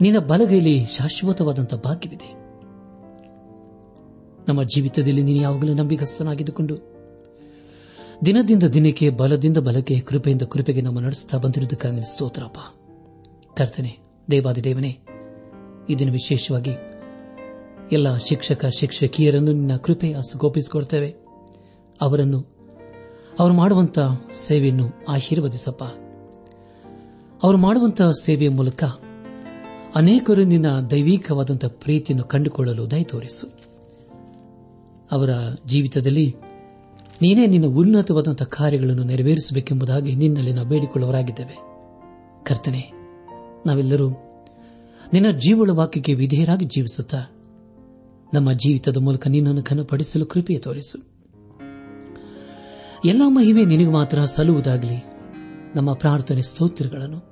ನಿನ್ನ ಬಲಗೈಲಿ ಶಾಶ್ವತವಾದಂತಹ ಭಾಗ್ಯವಿದೆ. ನಮ್ಮ ಜೀವಿತದಲ್ಲಿ ನೀನು ಯಾವಾಗಲೂ ನಂಬಿಗಸ್ತನಾಗಿದ್ದುಕೊಂಡು, ದಿನದಿಂದ ದಿನಕ್ಕೆ, ಬಲದಿಂದ ಬಲಕ್ಕೆ, ಕೃಪೆಯಿಂದ ಕೃಪೆಗೆ ನಮ್ಮ ನಡೆಸುತ್ತಾ ಬಂದಿರುವುದಕ್ಕಾಗಿ ಸ್ತೋತ್ರಪ್ಪ. ಕರ್ತನೆ ದೇವಾದಿ ದೇವನೇ ಇದನ್ನು ವಿಶೇಷವಾಗಿ ಎಲ್ಲ ಶಿಕ್ಷಕ, ಶಿಕ್ಷಕಿಯರನ್ನು ನಿನ್ನ ಕೃಪೆ ಹಸುಗೋಪಿಸಿಕೊಡ್ತೇವೆ ಅವರನ್ನು, ಅವರು ಮಾಡುವಂತಹ ಸೇವೆಯನ್ನು ಆಶೀರ್ವದಿಸಪ್ಪ. ಅವರು ಮಾಡುವಂತಹ ಸೇವೆಯ ಮೂಲಕ ಅನೇಕರು ನಿನ್ನ ದೈವಿಕವಾದಂತಹ ಪ್ರೀತಿಯನ್ನು ಕಂಡುಕೊಳ್ಳಲು ದಯ ತೋರಿಸು. ಅವರ ಜೀವಿತದಲ್ಲಿ ನೀನೇ ನಿನ್ನ ಉನ್ನತವಾದಂಥ ಕಾರ್ಯಗಳನ್ನು ನೆರವೇರಿಸಬೇಕೆಂಬುದಾಗಿ ನಿನ್ನಲ್ಲಿ ನಾವು ಬೇಡಿಕೊಳ್ಳುವರಾಗಿದ್ದೇವೆ ಕರ್ತನೆ, ನಾವೆಲ್ಲರೂ ನಿನ್ನ ಜೀವಳ ವಾಕ್ಯಕ್ಕೆ ವಿಧೇಯರಾಗಿ ಜೀವಿಸುತ್ತಾ ನಮ್ಮ ಜೀವಿತದ ಮೂಲಕ ನಿನ್ನನ್ನು ಘನಪಡಿಸಲು ಕೃಪೆಯ ತೋರಿಸು. ಎಲ್ಲ ಮಹಿಮೆ ನಿನಗೆ ಮಾತ್ರ ಸಲ್ಲುವುದಾಗಲಿ ನಮ್ಮ ಪ್ರಾರ್ಥನೆ ಸ್ತೋತ್ರಗಳನ್ನು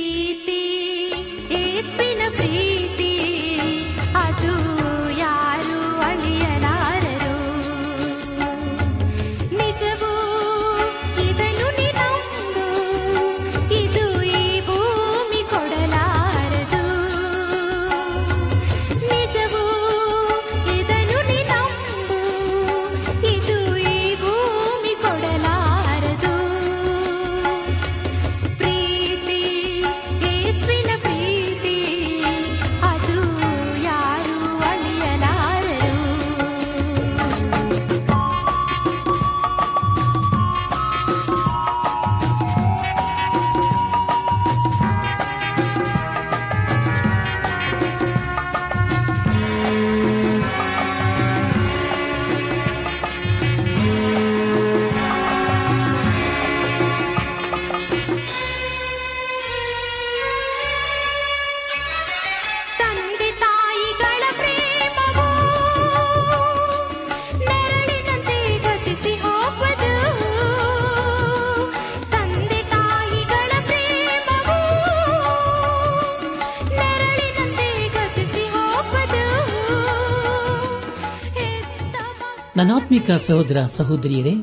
ನನ್ನಾತ್ಮಿಕ ಸಹೋದರ ಸಹೋದರಿಯರೇ,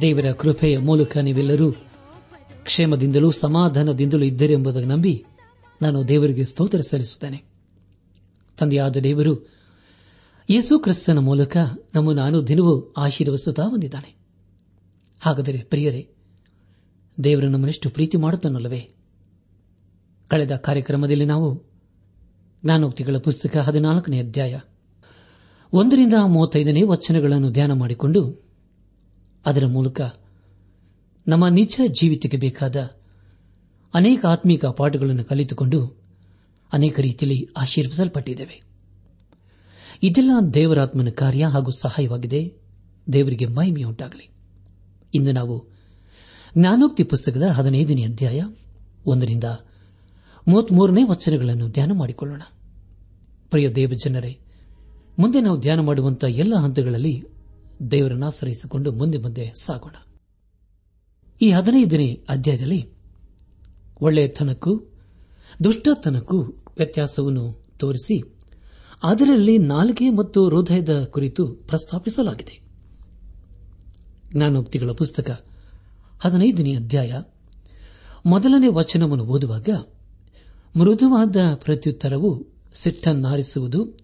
ದೇವರ ಕೃಪೆಯ ಮೂಲಕ ನೀವೆಲ್ಲರೂ ಕ್ಷೇಮದಿಂದಲೂ ಸಮಾಧಾನದಿಂದಲೂ ಇದ್ದರೆಂಬುದನ್ನು ನಂಬಿ ನಾನು ದೇವರಿಗೆ ಸ್ತೋತ್ರ ಸಲ್ಲಿಸುತ್ತೇನೆ. ತಂದೆಯಾದ ದೇವರು ಯೇಸು ಕ್ರಿಸ್ತನ ಮೂಲಕ ನಮ್ಮನ್ನು ದಿನವೂ ಆಶೀರ್ವಸುತ್ತಾ ಬಂದಿದ್ದಾನೆ. ಹಾಗಾದರೆ ಪ್ರಿಯರೇ, ದೇವರು ನಮ್ಮನ್ನೆಷ್ಟು ಪ್ರೀತಿ ಮಾಡುತ್ತಾನಲ್ಲವೇ? ಕಳೆದ ಕಾರ್ಯಕ್ರಮದಲ್ಲಿ ನಾವು ಜ್ಞಾನೋಕ್ತಿಗಳ ಪುಸ್ತಕ ಹದಿನಾಲ್ಕನೇ ಅಧ್ಯಾಯ ಒಂದರಿಂದ ಮೂವತ್ತೈದನೇ ವಚನಗಳನ್ನು ಧ್ಯಾನ ಮಾಡಿಕೊಂಡು ಅದರ ಮೂಲಕ ನಮ್ಮ ನಿಜ ಜೀವಿತಕ್ಕೆ ಬೇಕಾದ ಅನೇಕ ಆತ್ಮಿಕ ಪಾಠಗಳನ್ನು ಕಲಿತುಕೊಂಡು ಅನೇಕ ರೀತಿಯಲ್ಲಿ ಆಶೀರ್ವಿಸಲ್ಪಟ್ಟಿದ್ದೇವೆ ಇದೆಲ್ಲ ದೇವರಾತ್ಮನ ಕಾರ್ಯ ಹಾಗೂ ಸಹಾಯವಾಗಿದೆ. ದೇವರಿಗೆ ಮಹಿಮೆಯುಂಟಾಗಲಿ. ಇಂದು ನಾವು ಜ್ಞಾನೋಕ್ತಿ ಪುಸ್ತಕದ ಹದಿನೈದನೇ ಅಧ್ಯಾಯ ಒಂದರಿಂದ ಮೂವತ್ಮೂರನೇ ವಚನಗಳನ್ನು ಧ್ಯಾನ ಮಾಡಿಕೊಳ್ಳೋಣ. ಪ್ರಿಯ ದೇವಜನರೇ ಮುಂದೆ ನಾವು ಧ್ಯಾನ ಮಾಡುವಂತಹ ಎಲ್ಲ ಹಂತಗಳಲ್ಲಿ ದೇವರನ್ನು ಆಶ್ರಯಿಸಿಕೊಂಡು ಮುಂದೆ ಮುಂದೆ ಸಾಗೋಣ. ಈ ಹದಿನೈದನೇ ಅಧ್ಯಾಯದಲ್ಲಿ ಒಳ್ಳೆಯತನಕ್ಕೂ ದುಷ್ಟತನಕ್ಕೂ ವ್ಯತ್ಯಾಸವನ್ನು ತೋರಿಸಿ ಅದರಲ್ಲಿ ನಾಲಿಗೆ ಮತ್ತು ಹೃದಯದ ಕುರಿತು ಪ್ರಸ್ತಾಪಿಸಲಾಗಿದೆ. ಜ್ಞಾನೋಕ್ತಿಗಳ ಪುಸ್ತಕ ಹದಿನೈದನೇ ಅಧ್ಯಾಯ ಮೊದಲನೇ ವಚನವನ್ನು ಓದುವಾಗ ಮೃದುವಾದ ಪ್ರತ್ಯುತ್ತರವು ಸಿಟ್ಟನ್ನಾರಿಸುವುದು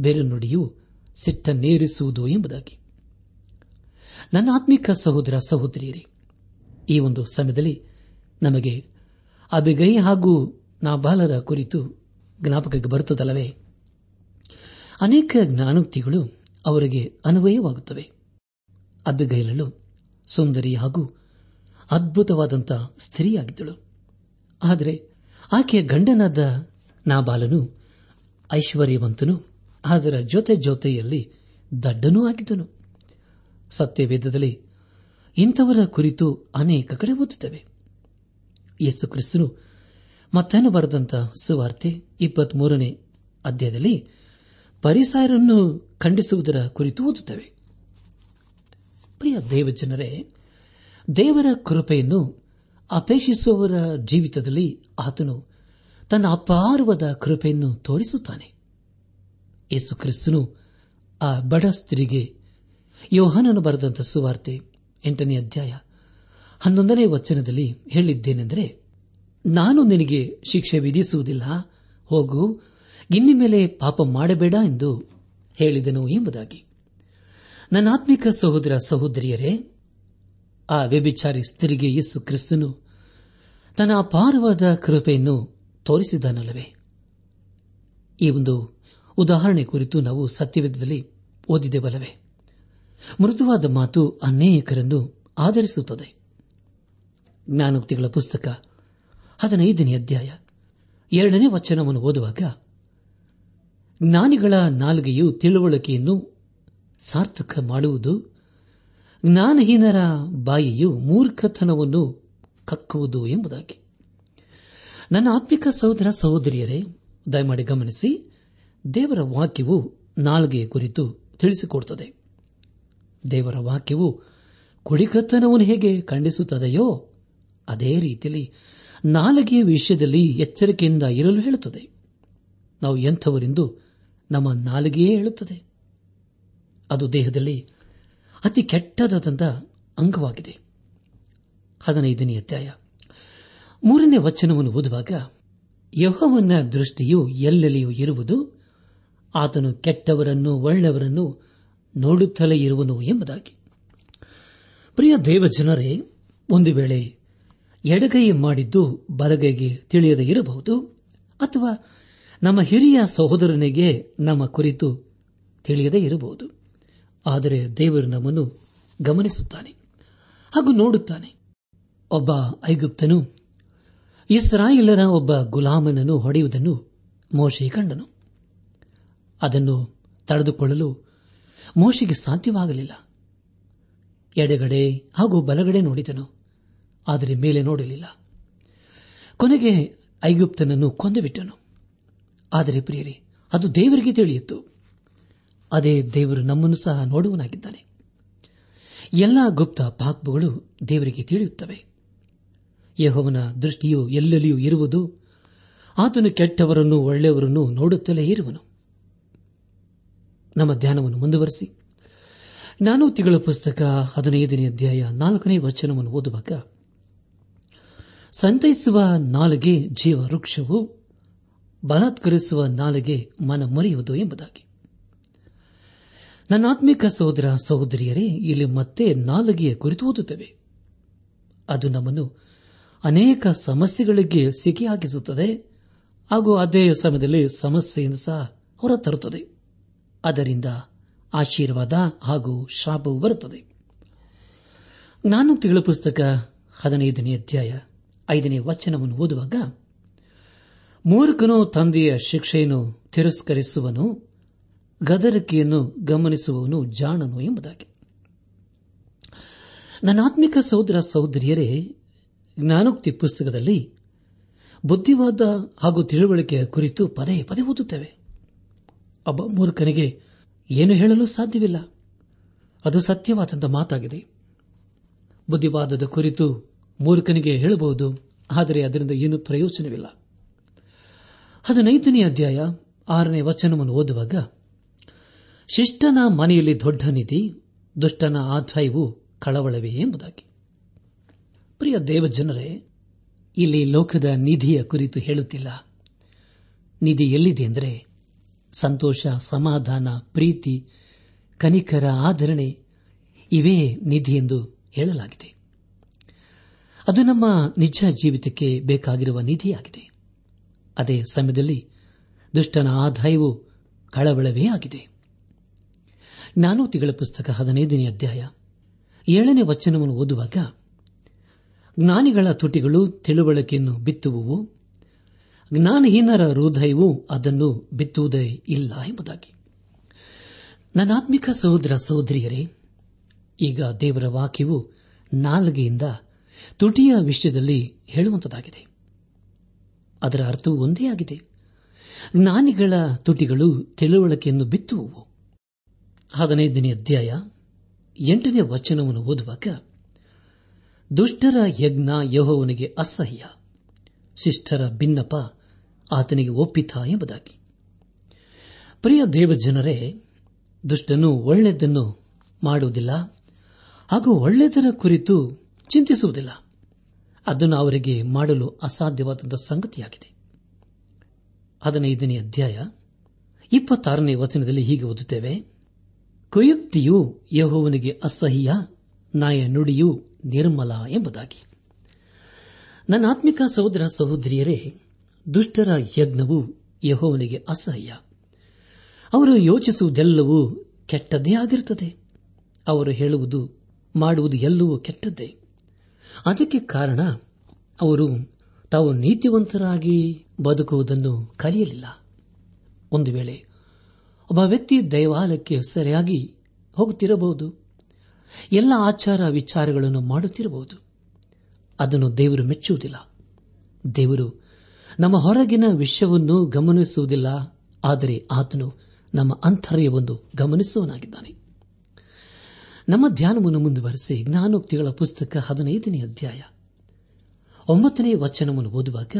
ಬೇರೆ ನುಡಿಯು ಸಿಟ್ಟನ್ನೇರಿಸುವುದು ಎಂಬುದಾಗಿ. ನನ್ನ ಆತ್ಮಿಕ ಸಹೋದರ ಸಹೋದರಿಯರೇ, ಈ ಒಂದು ಸಮಯದಲ್ಲಿ ನಮಗೆ ಅಭಿಗೈ ಹಾಗೂ ನಾಬಾಲರ ಕುರಿತು ಜ್ಞಾಪಕಕ್ಕೆ ಬರುತ್ತದಲ್ಲವೇ? ಅನೇಕ ಜ್ಞಾನೋಕ್ತಿಗಳು ಅವರಿಗೆ ಅನ್ವಯವಾಗುತ್ತವೆ. ಅಬ್ಬಿಗೈಲಳು ಸುಂದರಿ ಹಾಗೂ ಅದ್ಭುತವಾದಂಥ ಸ್ತ್ರೀಯಾಗಿದ್ದಳು. ಆದರೆ ಆಕೆಯ ಗಂಡನಾದ ನಾಬಾಲನು ಐಶ್ವರ್ಯವಂತನು ಅದರ ಜೊತೆ ಜೊತೆಯಲ್ಲಿ ದಡ್ಡನೂ ಆಗಿದ್ದನು. ಸತ್ಯವೇದದಲ್ಲಿ ಇಂಥವರ ಕುರಿತು ಅನೇಕ ಕಡೆ ಓದುತ್ತವೆ. ಯೇಸು ಕ್ರಿಸ್ತನು ಮತ್ತೇನು ಬರೆದಂತ ಸುವಾರ್ತೆ ಇಪ್ಪತ್ಮೂರನೇ ಅಧ್ಯಾಯದಲ್ಲಿ ಪರಿಸರನ್ನು ಖಂಡಿಸುವುದರ ಕುರಿತು ಓದುತ್ತವೆ. ಪ್ರಿಯ ದೇವಜನರೇ, ದೇವರ ಕೃಪೆಯನ್ನು ಅಪೇಕ್ಷಿಸುವವರ ಜೀವಿತದಲ್ಲಿ ಆತನು ತನ್ನ ಅಪಾರವಾದ ಕೃಪೆಯನ್ನು ತೋರಿಸುತ್ತಾನೆ. ಯೇಸು ಕ್ರಿಸ್ತನು ಆ ಬಡ ಸ್ತ್ರೀಗೆ ಯೋಹಾನನು ಬರೆದಂತ ಸುವಾರ್ತೆ ಎಂಟನೇ ಅಧ್ಯಾಯ ಹನ್ನೊಂದನೇ ವಚನದಲ್ಲಿ ಹೇಳಿದ್ದೇನೆಂದರೆ, ನಾನು ನಿನಗೆ ಶಿಕ್ಷೆ ವಿಧಿಸುವುದಿಲ್ಲ, ಹೋಗು ಇನ್ನು ಮೇಲೆ ಪಾಪ ಮಾಡಬೇಡ ಎಂದು ಹೇಳಿದನು ಎಂಬುದಾಗಿ. ನನ್ನ ಆತ್ಮಿಕ ಸಹೋದರ ಸಹೋದರಿಯರೇ, ಆ ವ್ಯಭಿಚಾರಿ ಸ್ತ್ರೀಗೆ ಯೇಸು ಕ್ರಿಸ್ತನು ತನ್ನ ಅಪಾರವಾದ ಕೃಪೆಯನ್ನು ತೋರಿಸಿದನಲ್ಲವೇ ಈ ಒಂದು ಉದಾಹರಣೆ ಕುರಿತು ನಾವು ಸತ್ಯವೇದದಲ್ಲಿ ಓದಿದೆವಲ್ಲವೇ? ಮೃದುವಾದ ಮಾತು ಅನೇಕರನ್ನು ಆಧರಿಸುತ್ತದೆ. ಜ್ಞಾನೋಕ್ತಿಗಳ ಪುಸ್ತಕ ಹದಿನೈದನೇ ಅಧ್ಯಾಯ ಎರಡನೇ ವಚನವನ್ನು ಓದುವಾಗ, ಜ್ಞಾನಿಗಳ ನಾಲ್ಗೆಯು ತಿಳುವಳಿಕೆಯನ್ನು ಸಾರ್ಥಕ ಮಾಡುವುದು, ಜ್ಞಾನಹೀನರ ಬಾಯಿಯು ಮೂರ್ಖತನವನ್ನು ಕಕ್ಕುವುದು ಎಂಬುದಾಗಿ. ನನ್ನ ಆತ್ಮಿಕ ಸಹೋದರ ಸಹೋದರಿಯರೇ, ದಯಮಾಡಿ ಗಮನಿಸಿ ದೇವರ ವಾಕ್ಯವು ನಾಲ್ಗೆಯ ಕುರಿತು ತಿಳಿಸಿಕೊಡುತ್ತದೆ. ದೇವರ ವಾಕ್ಯವು ಕುಡಿಕತ್ತನವನ್ನು ಹೇಗೆ ಖಂಡಿಸುತ್ತದೆಯೋ, ಅದೇ ರೀತಿಯಲ್ಲಿ ನಾಲಿಗೆಯ ವಿಷಯದಲ್ಲಿ ಎಚ್ಚರಿಕೆಯಿಂದ ಇರಲು ಹೇಳುತ್ತದೆ. ನಾವು ಎಂಥವರೆಂದು ನಮ್ಮ ನಾಲಿಗೆಯೇ ಹೇಳುತ್ತದೆ. ಅದು ದೇಹದಲ್ಲಿ ಅತಿ ಕೆಟ್ಟದಾದಂಥ ಅಂಗವಾಗಿದೆ. ಹದಿನೈದನೇ ಅಧ್ಯಾಯ. ಮೂರನೇ ವಚನವನ್ನು ಓದುವಾಗ, ಯಹೋವನ ದೃಷ್ಟಿಯು ಎಲ್ಲೆಲ್ಲಿಯೂ ಇರುವುದು ಆತನು ಕೆಟ್ಟವರನ್ನು ಒಳ್ಳೆಯವರನ್ನು ನೋಡುತ್ತಲೇ ಇರುವನು ಎಂಬುದಾಗಿ. ಪ್ರಿಯ ದೇವಜನರೇ, ಒಂದು ವೇಳೆ ಎಡಗೈ ಮಾಡಿದ್ದು ಬಲಗೈಗೆ ತಿಳಿಯದೇ ಇರಬಹುದು, ಅಥವಾ ನಮ್ಮ ಹಿರಿಯ ಸಹೋದರನಿಗೆ ನಮ್ಮ ಕುರಿತು ತಿಳಿಯದೇ ಇರಬಹುದು. ಆದರೆ ದೇವರು ನಮ್ಮನ್ನು ಗಮನಿಸುತ್ತಾನೆ, ಹಾಗೂ ನೋಡುತ್ತಾನೆ. ಒಬ್ಬ ಐಗುಪ್ತನು ಇಸ್ರಾಯಿಲರ ಒಬ್ಬ ಗುಲಾಮನನ್ನು ಹೊಡೆಯುವುದನ್ನು ಮೋಶೆ ಕಂಡನು. ಅದನ್ನು ತಡೆದುಕೊಳ್ಳಲು ಮೋಶಿಗೆ ಸಾಧ್ಯವಾಗಲಿಲ್ಲ. ಎಡೆಗಡೆ ಹಾಗೂ ಬಲಗಡೆ ನೋಡಿದನು, ಆದರೆ ಮೇಲೆ ನೋಡಲಿಲ್ಲ. ಕೊನೆಗೆ ಐಗುಪ್ತನನ್ನು ಕೊಂದುಬಿಟ್ಟನು. ಆದರೆ ಪ್ರಿಯರಿ, ಅದು ದೇವರಿಗೆ ತಿಳಿಯಿತು. ಅದೇ ದೇವರು ನಮ್ಮನ್ನು ಸಹ ನೋಡುವನಾಗಿದ್ದಾನೆ ಎಲ್ಲ ಗುಪ್ತ ಪಾಕ್ಬುಗಳು ದೇವರಿಗೆ ತಿಳಿಯುತ್ತವೆ. ಯಹೋವನ ದೃಷ್ಟಿಯು ಎಲ್ಲೆಲ್ಲಿಯೂ ಇರುವುದು, ಆತನು ಕೆಟ್ಟವರನ್ನು ಒಳ್ಳೆಯವರನ್ನು ನೋಡುತ್ತಲೇ ಇರುವನು. ನಮ್ಮ ಧ್ಯಾನವನ್ನು ಮುಂದುವರೆಸಿ. ನಾನು ತಿಂಗಳ ಪುಸ್ತಕ ಹದಿನೈದನೇ ಅಧ್ಯಾಯ ನಾಲ್ಕನೇ ವಚನವನ್ನು ಓದುವಾಗ, ಸಂತೈಸುವ ನಾಲಿಗೆ ಜೀವ ವೃಕ್ಷವು, ಬಲಾತ್ಕರಿಸುವ ನಾಲಿಗೆ ಮನ ಮರೆಯುವುದು ಎಂಬುದಾಗಿ. ನನ್ನ ಆತ್ಮಿಕ ಸಹೋದರ ಸಹೋದರಿಯರೇ, ಇಲ್ಲಿ ಮತ್ತೆ ನಾಲಿಗೆಯ ಕುರಿತು ಓದುತ್ತವೆ. ಅದು ನಮ್ಮನ್ನು ಅನೇಕ ಸಮಸ್ಯೆಗಳಿಗೆ ಸಿಕ್ಕಿ ಹಾಕಿಸುತ್ತದೆ ಹಾಗೂ ಅದೇ ಸಮಯದಲ್ಲಿ ಸಮಸ್ಯೆಯನ್ನು ಸಹ ಹೊರತರುತ್ತದೆ. ಅದರಿಂದ ಆಶೀರ್ವಾದ ಹಾಗೂ ಶಾಪವು ಬರುತ್ತದೆ. ನಾನು ತಿಂಗಳ ಪುಸ್ತಕ ಹದಿನೈದನೇ ಅಧ್ಯಾಯ ಐದನೇ ವಚನವನ್ನು ಓದುವಾಗ, ಮೂರ್ಖನು ತಂದೆಯ ಶಿಕ್ಷೆಯನ್ನು ತಿರಸ್ಕರಿಸುವನು, ಗದರಿಕೆಯನ್ನು ಗಮನಿಸುವವನು ಜಾಣನು ಎಂಬುದಾಗಿ. ನನ್ನಾತ್ಮಿಕ ಸಹೋದರ ಸಹೋದರಿಯರೇ, ಜ್ಞಾನೋಕ್ತಿ ಪುಸ್ತಕದಲ್ಲಿ ಬುದ್ಧಿವಾದ ಹಾಗೂ ತಿಳುವಳಿಕೆಯ ಕುರಿತು ಪದೇ ಪದೇ ಓದುತ್ತೇವೆ. ಒಬ್ಬ ಮೂರ್ಖನಿಗೆ ಏನು ಹೇಳಲು ಸಾಧ್ಯವಿಲ್ಲ. ಅದು ಸತ್ಯವಾದಂಥ ಮಾತಾಗಿದೆ. ಬುದ್ಧಿವಾದದ ಕುರಿತು ಮೂರ್ಖನಿಗೆ ಹೇಳಬಹುದು, ಆದರೆ ಅದರಿಂದ ಏನು ಪ್ರಯೋಜನವಿಲ್ಲ. ಹದಿನೈದನೇ ಅಧ್ಯಾಯ ಆರನೇ ವಚನವನ್ನು ಓದುವಾಗ, ಶಿಷ್ಟನ ಮನೆಯಲ್ಲಿ ದೊಡ್ಡ ನಿಧಿ ದುಷ್ಟನ ಆದಾಯವು ಕಳವಳವೇ ಎಂಬುದಾಗಿ. ಪ್ರಿಯ ದೇವಜನರೇ, ಇಲ್ಲಿ ಲೋಕದ ನಿಧಿಯ ಕುರಿತು ಹೇಳುತ್ತಿಲ್ಲ. ನಿಧಿ ಎಲ್ಲಿದೆ ಎಂದರೆ ಸಂತೋಷ, ಸಮಾಧಾನ, ಪ್ರೀತಿ, ಕನಿಕರ, ಆಧರಣೆ ಇವೇ ನಿಧಿ ಎಂದು ಹೇಳಲಾಗಿದೆ. ಅದು ನಮ್ಮ ನಿಜ ಜೀವಿತಕ್ಕೆ ಬೇಕಾಗಿರುವ ನಿಧಿಯಾಗಿದೆ. ಅದೇ ಸಮಯದಲ್ಲಿ ದುಷ್ಟನ ಆದಾಯವು ಕಳವಳವೇ ಆಗಿದೆ. ಜ್ಞಾನೋತಿಗಳ ಪುಸ್ತಕ ಹದಿನೈದನೇ ಅಧ್ಯಾಯ ಏಳನೇ ವಚನವನ್ನು ಓದುವಾಗ, ಜ್ಞಾನಿಗಳ ತುಟಿಗಳು ತಿಳುವಳಿಕೆಯನ್ನು ಬಿತ್ತುವುವು ಜ್ಞಾನಹೀನರ ಹೃದಯವು ಅದನ್ನು ಬಿತ್ತುವುದೇ ಇಲ್ಲ ಎಂಬುದಾಗಿ. ನನ್ನಾತ್ಮಿಕ ಸಹೋದರ ಸಹೋದರಿಯರೇ, ಈಗ ದೇವರ ವಾಕ್ಯವು ನಾಲ್ಗೆಯಿಂದ ತುಟಿಯ ವಿಷಯದಲ್ಲಿ ಹೇಳುವಂತದಾಗಿದೆ. ಅದರ ಅರ್ಥವು ಒಂದೇ ಆಗಿದೆ. ಜ್ಞಾನಿಗಳ ತುಟಿಗಳು ತಿಳುವಳಿಕೆಯನ್ನು ಬಿತ್ತುವು ಹದಿನೈದನೇ ಅಧ್ಯಾಯ ಎಂಟನೇ ವಚನವನ್ನು ಓದುವಾಗ, ದುಷ್ಟರ ಯಜ್ಞ ಯಹೋವನಿಗೆ ಅಸಹ್ಯ, ಶಿಷ್ಟರ ಭಿನ್ನಪ ಆತನಿಗೆ ಒಪ್ಪಿತ ಎಂಬುದಾಗಿ. ಪ್ರಿಯ ದೇವಜನರೇ, ದುಷ್ಟನು ಒಳ್ಳೆಯದನ್ನು ಮಾಡುವುದಿಲ್ಲ, ಹಾಗೂ ಒಳ್ಳೆಯದರ ಕುರಿತು ಚಿಂತಿಸುವುದಿಲ್ಲ. ಅದನ್ನು ಅವರಿಗೆ ಮಾಡಲು ಅಸಾಧ್ಯವಾದಂಥ ಸಂಗತಿಯಾಗಿದೆ. ಹದಿನೈದನೇ ಅಧ್ಯಾಯ, ಇಪ್ಪತ್ತಾರನೇ ವಚನದಲ್ಲಿ ಹೀಗೆ ಓದುತ್ತೇವೆ, ಕುಯುಕ್ತಿಯು ಯಹೋವನಿಗೆ ಅಸಹ್ಯ, ನಾಯ ನುಡಿಯು ನಿರ್ಮಲ ಎಂಬುದಾಗಿ. ನನ್ನ ಆತ್ಮಿಕ ಸಹೋದರ ಸಹೋದರಿಯರೇ ದುಷ್ಟರ ಯಜ್ಞವು ಯಹೋವನಿಗೆ ಅಸಹ್ಯ. ಅವರು ಯೋಚಿಸುವುದೆಲ್ಲವೂ ಕೆಟ್ಟದ್ದೇ ಆಗಿರುತ್ತದೆ. ಅವರು ಹೇಳುವುದು, ಮಾಡುವುದು ಎಲ್ಲವೂ ಕೆಟ್ಟದ್ದೇ. ಅದಕ್ಕೆ ಕಾರಣ, ಅವರು ತಾವು ನೀತಿವಂತರಾಗಿ ಬದುಕುವುದನ್ನು ಕಲಿಯಲಿಲ್ಲ. ಒಂದು ವೇಳೆ ಒಬ್ಬ ವ್ಯಕ್ತಿ ದೈವಾಲಯಕ್ಕೆ ಸರಿಯಾಗಿ ಹೋಗುತ್ತಿರಬಹುದು, ಎಲ್ಲ ಆಚಾರ ವಿಚಾರಗಳನ್ನು ಮಾಡುತ್ತಿರಬಹುದು, ಅದನ್ನು ದೇವರು ಮೆಚ್ಚುವುದಿಲ್ಲ. ದೇವರು ನಮ್ಮ ಹೊರಗಿನ ವಿಷಯವನ್ನು ಗಮನಿಸುವುದಿಲ್ಲ, ಆದರೆ ಆತನು ನಮ್ಮ ಅಂತರ್ಯವನ್ನು ಗಮನಿಸುವನಾಗಿದ್ದಾನೆ ನಮ್ಮ ಧ್ಯಾನವನ್ನು ಮುಂದುವರೆಸಿ ಜ್ಞಾನೋಕ್ತಿಗಳ ಪುಸ್ತಕ ಹದಿನೈದನೇ ಅಧ್ಯಾಯ. ಒಂಬತ್ತನೇ ವಚನವನ್ನು ಓದುವಾಗ,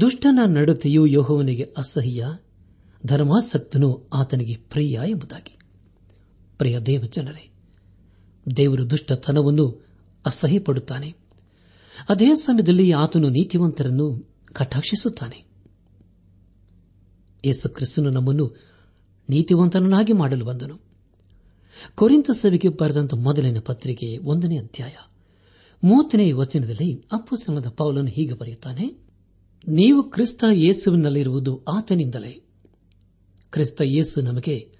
ದುಷ್ಟನ ನಡತೆಯು ಯೋಹವನಿಗೆ ಅಸಹ್ಯ, ಧರ್ಮಾಸಕ್ತನು ಆತನಿಗೆ ಪ್ರಿಯ ಎಂಬುದಾಗಿ. ಪ್ರಿಯ ದೇವಜನರೇ, ದೇವರು ದುಷ್ಟತನವನ್ನು ಅಸಹ್ಯಪಡುತ್ತಾನೆ. ಅದೇ ಸಮಯದಲ್ಲಿ ಆತನು ನೀತಿವಂತರನ್ನು ಕಟಾಕ್ಷಿಸುತ್ತಾನೆ. ಯೇಸು ಕ್ರಿಸ್ತನು ನಮ್ಮನ್ನು ನೀತಿವಂತನನ್ನಾಗಿ ಮಾಡಲು ಬಂದನು. ಕೊರಿಂತ ಸಭೆಗೆ ಬರೆದಂತ ಮೊದಲನೇ ಪತ್ರಿಕೆ ಒಂದನೇ ಅಧ್ಯಾಯ ಮೂವತ್ತನೇ ವಚನದಲ್ಲಿ ಅಪ್ಪುಸನದ ಪೌಲನು ಹೀಗೆ ಬರೆಯುತ್ತಾನೆ, ನೀವು ಕ್ರಿಸ್ತ ಯೇಸುವಿನಲ್ಲಿರುವುದು ಆತನಿಂದಲೇ. ಕ್ರಿಸ್ತ ಯೇಸು ನಮಗೆ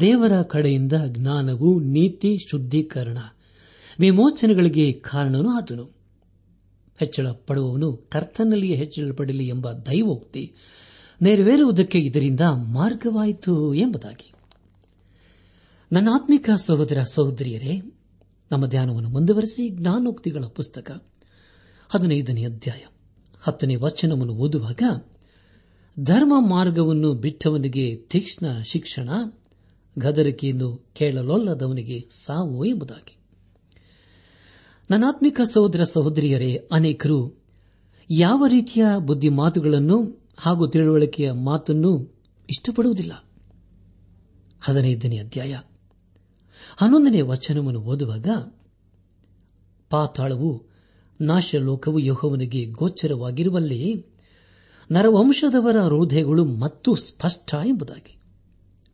ದೇವರ ಕಡೆಯಿಂದ ಜ್ಞಾನವು ನೀತಿ ಶುದ್ಧೀಕರಣ ವಿಮೋಚನೆಗಳಿಗೆ ಕಾರಣನೂ ಆದನು ಹೆಚ್ಚಳ ಪಡುವವನು ಕರ್ತನಲ್ಲಿಯೇ ಹೆಚ್ಚಳ ಪಡಲಿ ಎಂಬ ದೈವೋಕ್ತಿ ನೆರವೇರುವುದಕ್ಕೆ ಇದರಿಂದ ಮಾರ್ಗವಾಯಿತು ಎಂಬುದಾಗಿ. ನನ್ನ ಆತ್ಮಿಕ ಸಹೋದರ ಸಹೋದರಿಯರೇ, ನಮ್ಮ ಧ್ಯಾನವನ್ನು ಮುಂದುವರೆಸಿ ಜ್ಞಾನೋಕ್ತಿಗಳ ಪುಸ್ತಕ ಹದಿನೈದನೇ ಅಧ್ಯಾಯ ಹತ್ತನೇ ವಚನವನ್ನು ಓದುವಾಗ, ಧರ್ಮ ಮಾರ್ಗವನ್ನು ಬಿಟ್ಟವನಿಗೆ ತೀಕ್ಷ್ಣ ಶಿಕ್ಷಣ, ಗದರಿಕೆಯನ್ನು ಕೇಳಲೊಲ್ಲದವನಿಗೆ ಸಾವು ಎಂಬುದಾಗಿ. ನನ್ನಾತ್ಮಿಕ ಸಹೋದರ ಸಹೋದರಿಯರೇ, ಅನೇಕರು ಯಾವ ರೀತಿಯ ಬುದ್ಧಿ ಮಾತುಗಳನ್ನು ಹಾಗೂ ತಿಳುವಳಿಕೆಯ ಮಾತನ್ನು ಇಷ್ಟಪಡುವುದಿಲ್ಲ. ಹದಿನೈದನೇ ಅಧ್ಯಾಯ. ಹನ್ನೊಂದನೇ ವಚನವನ್ನು ಓದುವಾಗ ಪಾತಾಳವು ನಾಶಲೋಕವು ಯೋಹವನಿಗೆ ಗೋಚರವಾಗಿರುವಲ್ಲಿ ನರವಂಶದವರ ಹೃದಯಗಳು ಮತ್ತು ಸ್ಪಷ್ಟ ಎಂಬುದಾಗಿ.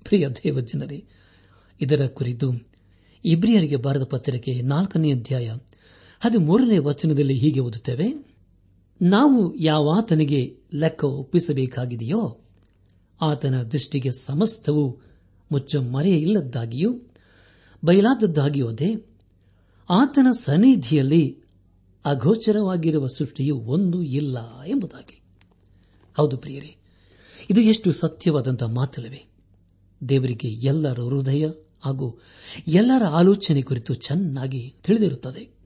ಪ್ರಿಯ ದೇವಜನರೇ, ಇದರ ಕುರಿತು ಇಬ್ರಿಯರಿಗೆ ಬರೆದ ಪತ್ರಿಕೆ ನಾಲ್ಕನೇ ಅಧ್ಯಾಯ ಹದಿಮೂರನೇ ವಚನದಲ್ಲಿ ಹೀಗೆ ಓದುತ್ತೇವೆ, ನಾವು ಯಾವಾತನಿಗೆ ಲೆಕ್ಕ ಒಪ್ಪಿಸಬೇಕಾಗಿದೆಯೋ, ಆತನ ದೃಷ್ಟಿಗೆ ಸಮಸ್ತವು ಮುಚ್ಚ ಮರೆಯಿಲ್ಲದ್ದಾಗಿಯೂ ಬಯಲಾದದ್ದಾಗಿಯೋದೆ ಆತನ ಸನ್ನಿಧಿಯಲ್ಲಿ ಅಗೋಚರವಾಗಿರುವ ಸೃಷ್ಟಿಯು ಒಂದು ಇಲ್ಲ ಎಂಬುದಾಗಿ. ಹೌದು ಪ್ರಿಯರೇ, ಇದು ಎಷ್ಟು ಸತ್ಯವಾದಂತಹ ಮಾತಲ್ಲವೇ. ದೇವರಿಗೆ ಎಲ್ಲರ ಹೃದಯ ಹಾಗೂ ಎಲ್ಲರ ಆಲೋಚನೆ ಕುರಿತು ಚೆನ್ನಾಗಿ ತಿಳಿದಿರುತ್ತದೆ.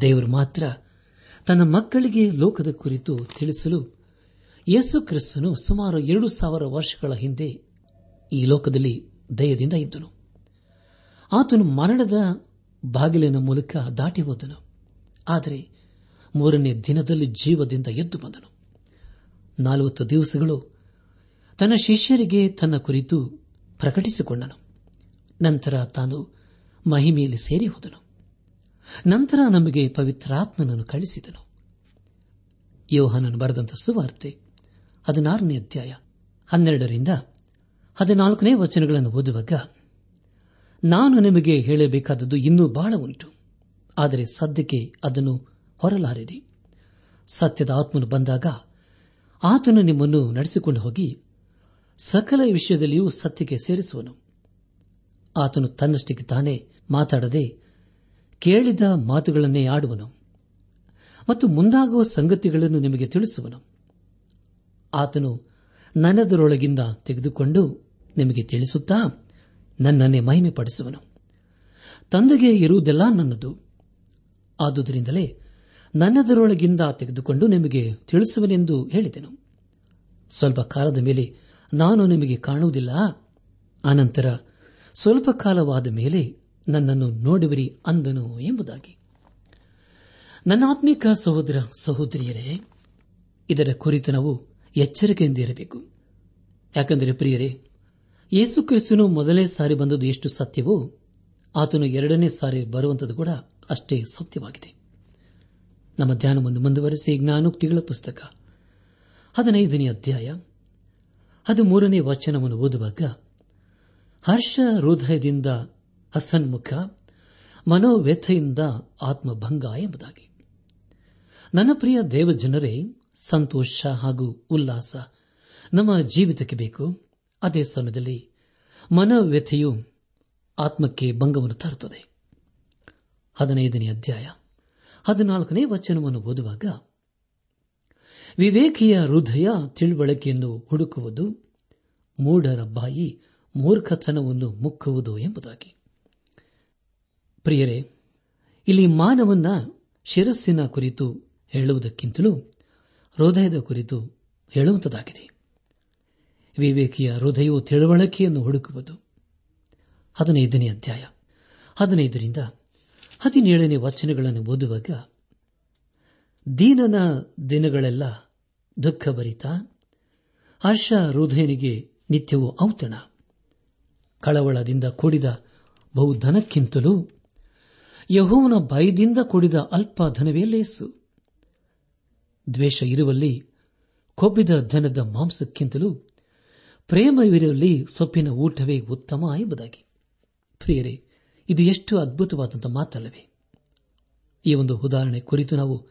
ದೇವರು ಮಾತ್ರ ತನ್ನ ಮಕ್ಕಳಿಗೆ ಲೋಕದ ಕುರಿತು ತಿಳಿಸಲು ಯೇಸು ಕ್ರಿಸ್ತನು ಸುಮಾರು ಎರಡು ಸಾವಿರ ವರ್ಷಗಳ ಹಿಂದೆ ಈ ಲೋಕದಲ್ಲಿ ದಯದಿಂದ ಇದ್ದನು. ಆತನು ಮರಣದ ಬಾಗಿಲಿನ ಮೂಲಕ ದಾಟಿ ಹೋದನು. ಆದರೆ ಮೂರನೇ ದಿನದಲ್ಲಿ ಜೀವದಿಂದ ಎದ್ದು ಬಂದನು. ನಾಲ್ವತ್ತು ದಿವಸಗಳು ತನ್ನ ಶಿಷ್ಯರಿಗೆ ತನ್ನ ಕುರಿತು ಪ್ರಕಟಿಸಿಕೊಂಡನು. ನಂತರ ತಾನು ಮಹಿಮೆಯಲ್ಲಿ ಸೇರಿ ಹೋದನು. ನಂತರ ನಮಗೆ ಪವಿತ್ರಾತ್ಮನನ್ನು ಕಳಿಸಿದನು. ಯೋಹಾನನು ಬರೆದಂತ ಸುವಾರ್ತೆ, ಹದಿನಾರನೇ ಅಧ್ಯಾಯ, ಹನ್ನೆರಡರಿಂದ ಹದಿನಾಲ್ಕನೇ ವಚನಗಳನ್ನು ಓದುವಾಗ, ನಾನು ನಿಮಗೆ ಹೇಳಬೇಕಾದದ್ದು ಇನ್ನೂ ಬಹಳ ಉಂಟು, ಆದರೆ ಸದ್ಯಕ್ಕೆ ಅದನ್ನು ಹೊರಲಾರಿರಿ. ಸತ್ಯದ ಆತ್ಮನು ಬಂದಾಗ ಆತನು ನಿಮ್ಮನ್ನು ನಡೆಸಿಕೊಂಡು ಹೋಗಿ ಸಕಲ ವಿಷಯದಲ್ಲಿಯೂ ಸತ್ಯಕ್ಕೆ ಸೇರಿಸುವನು. ಆತನು ತನ್ನಷ್ಟಕ್ಕೆ ತಾನೇ ಮಾತಾಡದೆ ಕೇಳಿದ ಮಾತುಗಳನ್ನೇ ಆಡುವನು ಮತ್ತು ಮುಂದಾಗುವ ಸಂಗತಿಗಳನ್ನು ನಿಮಗೆ ತಿಳಿಸುವನು. ಆತನು ನನ್ನದರೊಳಗಿಂದ ತೆಗೆದುಕೊಂಡು ನಿಮಗೆ ತಿಳಿಸುತ್ತಾ ನನ್ನನ್ನೇ ಮಹಿಮೆಪಡಿಸುವನು. ತಂದೆಗೆ ಇರುವುದೆಲ್ಲ ನನ್ನದು. ಆದುದರಿಂದಲೇ ನನ್ನದರೊಳಗಿಂದ ತೆಗೆದುಕೊಂಡು ನಿಮಗೆ ತಿಳಿಸುವನೆಂದು ಹೇಳಿದೆನು. ಸ್ವಲ್ಪ ಕಾಲದ ಮೇಲೆ ನಾನು ನಿಮಗೆ ಕಾಣುವುದಿಲ್ಲ. ಅನಂತರ ಸ್ವಲ್ಪ ಕಾಲವಾದ ಮೇಲೆ ನನ್ನನ್ನು ನೋಡುವಿರಿ ಅಂದನು ಎಂಬುದಾಗಿ. ನನ್ನ ಆತ್ಮಿಕ ಸಹೋದರ ಸಹೋದರಿಯರೇ, ಇದರ ಕುರಿತು ನಾವು ಎಚ್ಚರಿಕೆಯಿಂದ ಇರಬೇಕು ಯಾಕೆಂದರೆ ಪ್ರಿಯರೇ, ಯೇಸು ಕ್ರಿಸ್ತನು ಮೊದಲನೇ ಸಾರಿ ಬಂದದ್ದು ಎಷ್ಟು ಸತ್ಯವೋ, ಆತನು ಎರಡನೇ ಸಾರಿ ಬರುವಂತದ್ದು ಕೂಡ ಅಷ್ಟೇ ಸತ್ಯವಾಗಿದೆ. ನಮ್ಮ ಧ್ಯಾನವನ್ನು ಮುಂದುವರೆಸಿ ಜ್ಞಾನೋಕ್ತಿಗಳ ಪುಸ್ತಕ ಹದಿನೈದನೇ ಅಧ್ಯಾಯ ಹದಿಮೂರನೇ ವಚನವನ್ನು ಓದುವಾಗ ಹರ್ಷ ಹೃದಯದಿಂದ ಹಸನ್ಮುಖ ಮನೋವ್ಯಥೆಯಿಂದ ಆತ್ಮಭಂಗ ಎಂಬುದಾಗಿ. ನನ್ನ ಪ್ರಿಯ ದೇವಜನರೇ, ಸಂತೋಷ ಹಾಗೂ ಉಲ್ಲಾಸ ನಮ್ಮ ಜೀವಿತಕ್ಕೆ ಬೇಕು. ಅದೇ ಸಮಯದಲ್ಲಿ ಮನೋವ್ಯಥೆಯು ಆತ್ಮಕ್ಕೆ ಭಂಗವನ್ನು ತರುತ್ತದೆ. ಹದಿನೈದನೇ ಅಧ್ಯಾಯ, ಹದಿನಾಲ್ಕನೇ ವಚನವನ್ನು ಓದುವಾಗ, ವಿವೇಕಿಯ ಹೃದಯ ತಿಳುವಳಿಕೆಯನ್ನು ಹುಡುಕುವುದು ಮೂಢರ ಬಾಯಿ ಮೂರ್ಖತನವನ್ನು ಮುಕ್ಕುವುದು ಎಂಬುದಾಗಿ. ಪ್ರಿಯರೇ, ಇಲ್ಲಿ ಮಾನವನ್ನ ಶಿರಸ್ಸಿನ ಕುರಿತು ಹೇಳುವುದಕ್ಕಿಂತಲೂ ಹೃದಯದ ಕುರಿತು ಹೇಳುವಂತದಾಗಿದೆ. ವಿವೇಕಿಯ ಹೃದಯವು ತಿಳುವಳಿಕೆಯನ್ನು ಹುಡುಕುವುದು. ಹದಿನೈದನೇ ಅಧ್ಯಾಯ. ಹದಿನೈದರಿಂದ ಹದಿನೇಳನೇ ವಚನಗಳನ್ನು ಓದುವಾಗ, ದೀನನ ದಿನಗಳೆಲ್ಲ ದುಃಖಭರಿತ ಹರ್ಷ ಹೃದಯನಿಗೆ ನಿತ್ಯವೂ ಔತಣ. ಕಳವಳದಿಂದ ಕೂಡಿದ ಬಹುಧನಕ್ಕಿಂತಲೂ ಯಹೋವನ ಭಯದಿಂದ ಕೂಡಿದ ಅಲ್ಪ ಧನವೇ ಲೇಸು. ದ್ವೇಷ ಇರುವಲ್ಲಿ, ಕೊಬ್ಬಿದ ಧನದ ಮಾಂಸಕ್ಕಿಂತಲೂ ಪ್ರೇಮವಿರುವಲ್ಲಿ ಸೊಪ್ಪಿನ ಊಟವೇ ಉತ್ತಮ ಎಂಬುದಾಗಿ. ಪ್ರಿಯರೇ, ಇದು ಎಷ್ಟು ಅದ್ಭುತವಾದಂಥ ಮಾತಲ್ಲವೇ. ಈ ಒಂದು ಉದಾಹರಣೆ ಕುರಿತು ನಾವು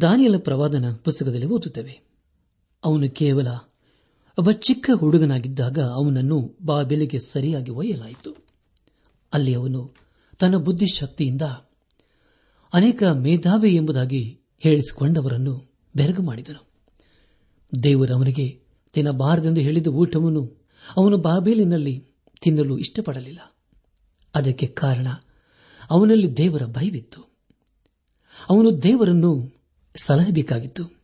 ದಾನಿಯಲ ಪ್ರವಾದನ ಪುಸ್ತಕದಲ್ಲಿ ಓದುತ್ತೇವೆ. ಅವನು ಕೇವಲ ಒಬ್ಬ ಚಿಕ್ಕ ಹುಡುಗನಾಗಿದ್ದಾಗ ಅವನನ್ನು ಬಾಬೆಲೆಗೆ ಸರಿಯಾಗಿ ಒಯ್ಯಲಾಯಿತು. ಅಲ್ಲಿ ಅವನು ತನ್ನ ಬುದ್ಧಿಶಕ್ತಿಯಿಂದ ಅನೇಕ ಮೇಧಾವಿ ಎಂಬುದಾಗಿ ಹೇಳಿಸಿಕೊಂಡವರನ್ನು ಬೆರಗು ಮಾಡಿದನು. ದೇವರು ಅವನಿಗೆ, ತಿನ್ನಬಾರದೆಂದು ಹೇಳಿದ ಊಟವನ್ನು ಅವನು ಬಾಬೇಲಿನಲ್ಲಿ ತಿನ್ನಲು ಇಷ್ಟಪಡಲಿಲ್ಲ. ಅದಕ್ಕೆ ಕಾರಣ ಅವನಲ್ಲಿ ದೇವರ ಭಯವಿತ್ತು. ಅವನು ದೇವರನ್ನು ಸಲಹಬೇಕಾಗಿತ್ತು.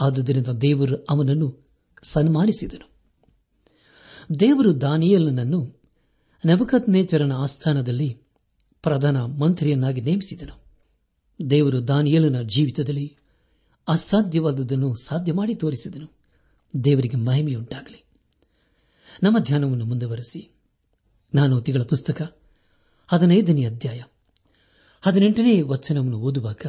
ಆದುದರಿಂದ ದೇವರು ಅವನನ್ನು ಸನ್ಮಾನಿಸಿದನು. ದೇವರು ದಾನಿಯಲನನ್ನು ನವಕತ್ನೇಚರನ ಆಸ್ಥಾನದಲ್ಲಿ ಪ್ರಧಾನ ಮಂತ್ರಿಯನ್ನಾಗಿ ನೇಮಿಸಿದನು. ದೇವರು ದಾನಿಯಲನ ಜೀವಿತದಲ್ಲಿ ಅಸಾಧ್ಯವಾದದನ್ನು ಸಾಧ್ಯ ಮಾಡಿ ತೋರಿಸಿದನು. ದೇವರಿಗೆ ಮಹಿಮೆಯುಂಟಾಗಲಿ. ನಮ್ಮ ಧ್ಯಾನವನ್ನು ಮುಂದುವರೆಸಿ. ನಾನು ತಿಗಳ ಪುಸ್ತಕ, ಹದಿನೈದನೇ ಅಧ್ಯಾಯ, ಹದಿನೆಂಟನೇ ವಚನವನ್ನು ಓದುವಾಗ,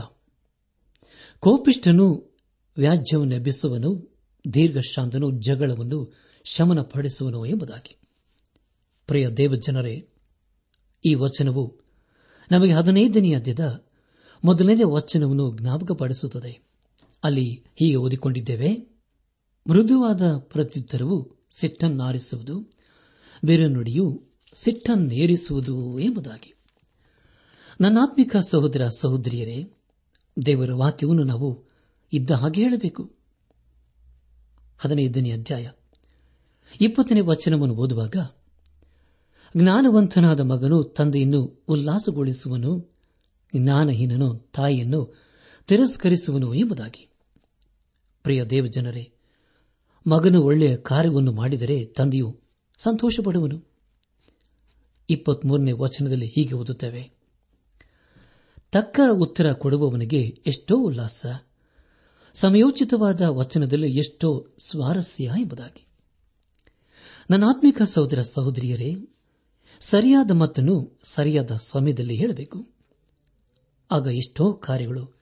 ಕೋಪಿಷ್ಠನು ವ್ಯಾಜ್ಯವನ್ನು ಎಬ್ಬಿಸುವನು ದೀರ್ಘಶಾಂತನು ಜಗಳವನ್ನು ಶಮನ ಪಡಿಸುವನು ಎಂಬುದಾಗಿ. ಪ್ರಿಯ ದೇವಜನರೇ, ಈ ವಚನವು ನಮಗೆ ಹದಿನೈದನೇ ಅಧ್ಯದ ಮೊದಲನೇ ವಚನವನ್ನು ಜ್ಞಾಪಕಪಡಿಸುತ್ತದೆ. ಅಲ್ಲಿ ಹೀಗೆ ಓದಿಕೊಂಡಿದ್ದೇವೆ, ಮೃದುವಾದ ಪ್ರತ್ಯುತ್ತರವು ಸಿಟ್ಟನ್ನಾರಿಸುವುದು, ಬೇರೆ ನುಡಿಯು ಸಿಟ್ಟನ್ನೇರಿಸುವುದು ಎಂಬುದಾಗಿ. ನನ್ನಾತ್ಮಿಕ ಸಹೋದರ ಸಹೋದರಿಯರೇ, ದೇವರ ವಾಕ್ಯವನ್ನು ನಾವು ಇದ್ದ ಹಾಗೆ ಹೇಳಬೇಕು. ಹದಿನೈದನೇ ಅಧ್ಯಾಯ. ಇಪ್ಪತ್ತನೇ ವಚನವನ್ನು ಓದುವಾಗ ಜ್ಞಾನವಂತನಾದ ಮಗನು ತಂದೆಯನ್ನು ಉಲ್ಲಾಸಗೊಳಿಸುವನು, ಜ್ಞಾನಹೀನನು ತಾಯಿಯನ್ನು ತಿರಸ್ಕರಿಸುವನು ಎಂಬುದಾಗಿ. ಪ್ರಿಯ ದೇವಜನರೇ, ಮಗನು ಒಳ್ಳೆಯ ಕಾರ್ಯವನ್ನು ಮಾಡಿದರೆ ತಂದೆಯು ಸಂತೋಷಪಡುವನು. ಇಪ್ಪತ್ಮೂರನೇ ವಚನದಲ್ಲಿ ಹೀಗೆ ಓದುತ್ತೇವೆ. ತಕ್ಕ ಉತ್ತರ ಕೊಡುವವನಿಗೆ ಎಷ್ಟೋ ಉಲ್ಲಾಸ, ಸಮಯೋಚಿತವಾದ ವಚನದಲ್ಲಿ ಎಷ್ಟೋ ಸ್ವಾರಸ್ಯ ಎಂಬುದಾಗಿ. ನನ್ನ ಆತ್ಮಿಕ ಸಹೋದರ ಸಹೋದರಿಯರೇ ಸರಿಯಾದ ಮತ್ತನ್ನು ಸರಿಯಾದ ಸಮಯದಲ್ಲಿ ಹೇಳಬೇಕು. ಆಗ ಎಷ್ಟೋ ಕಾರ್ಯಗಳು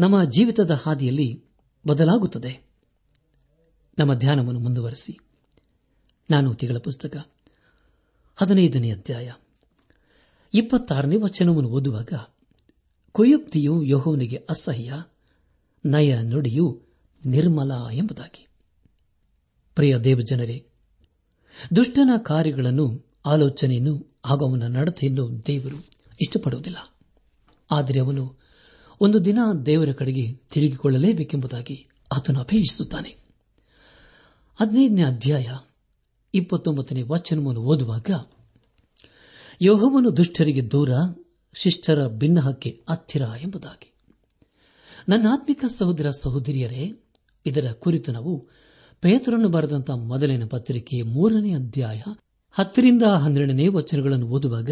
ನಮ್ಮ ಜೀವಿತದ ಹಾದಿಯಲ್ಲಿ ಬದಲಾಗುತ್ತದೆ. ನಮ್ಮ ಧ್ಯಾನವನ್ನು ಮುಂದುವರೆಸಿ. ನಾನು ತಿಗಳ ಪುಸ್ತಕ ಹದಿನೈದನೇ ಅಧ್ಯಾಯ ಇಪ್ಪತ್ತಾರನೇ ವಚನವನ್ನು ಓದುವಾಗ ಕುಯುಕ್ತಿಯು ಯಹೋವನಿಗೆ ಅಸಹ್ಯ, ನಯ, ನುಡಿಯು ನಿರ್ಮಲ ಎಂಬುದಾಗಿ. ಪ್ರಿಯ ದೇವಜನರೇ, ದುಷ್ಟನ ಕಾರ್ಯಗಳನ್ನು ಆಲೋಚನೆಯನ್ನು ಹಾಗೂ ಅವನ ನಡತೆಯನ್ನು ದೇವರು ಇಷ್ಟಪಡುವುದಿಲ್ಲ. ಆದರೆ ಅವನು ಒಂದು ದಿನ ದೇವರ ಕಡೆಗೆ ತಿರುಗಿಕೊಳ್ಳಲೇಬೇಕೆಂಬುದಾಗಿ ಆತನು ಅಪೇಕ್ಷಿಸುತ್ತಾನೆ. ಹದಿನೈದನೇ ಅಧ್ಯಾಯ ಇಪ್ಪತ್ತೊಂಬತ್ತನೇ ವಚನವನ್ನು ಓದುವಾಗ ಯೋಹವನ್ನು ದುಷ್ಟರಿಗೆ ದೂರ, ಶಿಷ್ಟರ ಭಿನ್ನಹಕ್ಕೆ ಹತ್ತಿರ ಎಂಬುದಾಗಿ. ನನ್ನ ಆತ್ಮಿಕ ಸಹೋದರ ಸಹೋದರಿಯರೇ, ಇದರ ಕುರಿತು ನಾವು ಪೇತ್ರನ್ನು ಬರೆದಂತಹ ಮೊದಲಿನ ಪತ್ರಿಕೆ ಮೂರನೇ ಅಧ್ಯಾಯ ಹತ್ತರಿಂದ ಹನ್ನೆರಡನೇ ವಚನಗಳನ್ನು ಓದುವಾಗ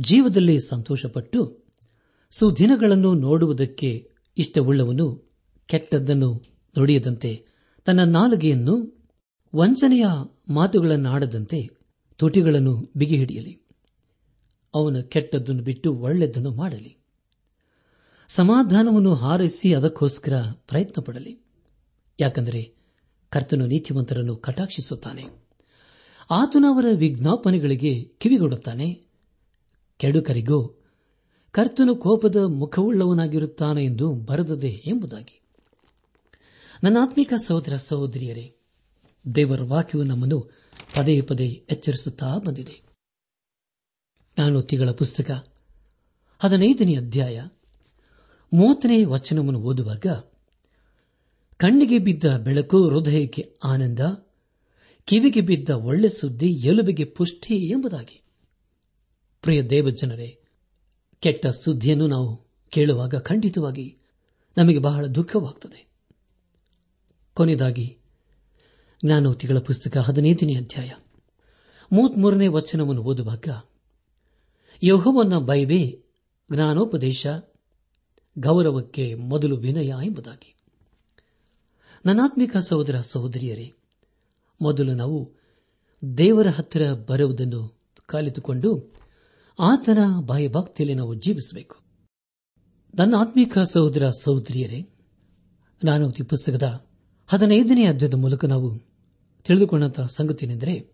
ಜೀವದಲ್ಲಿ ಸಂತೋಷಪಟ್ಟು ಸುದಿನಗಳನ್ನು ನೋಡುವುದಕ್ಕೆ ಇಷ್ಟವುಳ್ಳವನು ಕೆಟ್ಟದ್ದನ್ನು ನುಡಿಯದಂತೆ ತನ್ನ ನಾಲಿಗೆಯನ್ನು ವಂಚನೆಯ ಮಾತುಗಳನ್ನಾಡದಂತೆ ತುಟಿಗಳನ್ನು ಬಿಗಿಹಿಡಿಯಲಿ. ಅವನು ಕೆಟ್ಟದ್ದನ್ನು ಬಿಟ್ಟು ಒಳ್ಳೆದನ್ನು ಮಾಡಲಿ. ಸಮಾಧಾನವನ್ನು ಹಾರೈಸಿ ಅದಕ್ಕೋಸ್ಕರ ಪ್ರಯತ್ನ ಪಡಲಿ ಯಾಕಂದರೆ ಕರ್ತನು ನೀತಿವಂತರನ್ನು ಕಟಾಕ್ಷಿಸುತ್ತಾನೆ. ಆತನು ಅವರ ವಿಜ್ಞಾಪನೆಗಳಿಗೆ ಕಿವಿಗೊಡುತ್ತಾನೆ. ಕೆಡುಕರಿಗೂ, ಕರ್ತನು ಕೋಪದ ಮುಖವುಳ್ಳವನಾಗಿರುತ್ತಾನೆ ಎಂದು ಬರೆದದೆ ಎಂಬುದಾಗಿ. ನನ್ನ ಆತ್ಮಿಕ ಸಹೋದರ ಸಹೋದರಿಯರೇ, ದೇವರ ವಾಕ್ಯವು ನಮ್ಮನ್ನು ಪದೇ ಪದೇ ಎಚ್ಚರಿಸುತ್ತಾ ಬಂದಿದೆ. ನಾನು ತಿಂಗಳ ಪುಸ್ತಕ ಹದಿನೈದನೇ ಅಧ್ಯಾಯ ಮೂವತ್ತನೇ ವಚನವನ್ನು ಓದುವಾಗ, ಕಣ್ಣಿಗೆ ಬಿದ್ದ ಬೆಳಕು ಹೃದಯಕ್ಕೆ ಆನಂದ ಕಿವಿಗೆ ಬಿದ್ದ ಒಳ್ಳೆ ಸುದ್ದಿ ಎಲುಬಿಗೆ ಪುಷ್ಟಿ ಎಂಬುದಾಗಿ. ಪ್ರಿಯ ದೇವಜನರೇ, ಕೆಟ್ಟ ಸುದ್ದಿಯನ್ನು ನಾವು ಕೇಳುವಾಗ ಖಂಡಿತವಾಗಿ ನಮಗೆ ಬಹಳ ದುಃಖವಾಗುತ್ತದೆ ಕೊನೆಯದಾಗಿ, ಜ್ಞಾನೋತಿಗಳ ಪುಸ್ತಕ ಹದಿನೈದನೇ ಅಧ್ಯಾಯ. ಮೂವತ್ಮೂರನೇ ವಚನವನ್ನು ಓದುವಾಗ ಯೋಹವನ್ನ ಬೈಬೆ ಜ್ಞಾನೋಪದೇಶ ಗೌರವಕ್ಕೆ ಮೊದಲು ವಿನಯ ಎಂಬುದಾಗಿ. ನನಾತ್ಮಿಕ ಸಹೋದರ ಸಹೋದರಿಯರೇ ಮೊದಲು ನಾವು ದೇವರ ಹತ್ತಿರ ಬರುವುದನ್ನು ಕಲಿತುಕೊಂಡು ಆತನ ಭಯಭಕ್ತಿಯಲ್ಲಿ ನಾವು ಜೀವಿಸಬೇಕು. ನನ್ನ ಆತ್ಮಿಕ ಸಹೋದರ ಸಹೋದರಿಯರೇ, ನಾನು ಈ ಪುಸ್ತಕದ ಹದಿನೈದನೇ ಅಧ್ಯಾಯದ ಮೂಲಕ ನಾವು ತಿಳಿದುಕೊಂಡಂತಹ ಸಂಗತಿಯೆಂದರೆ,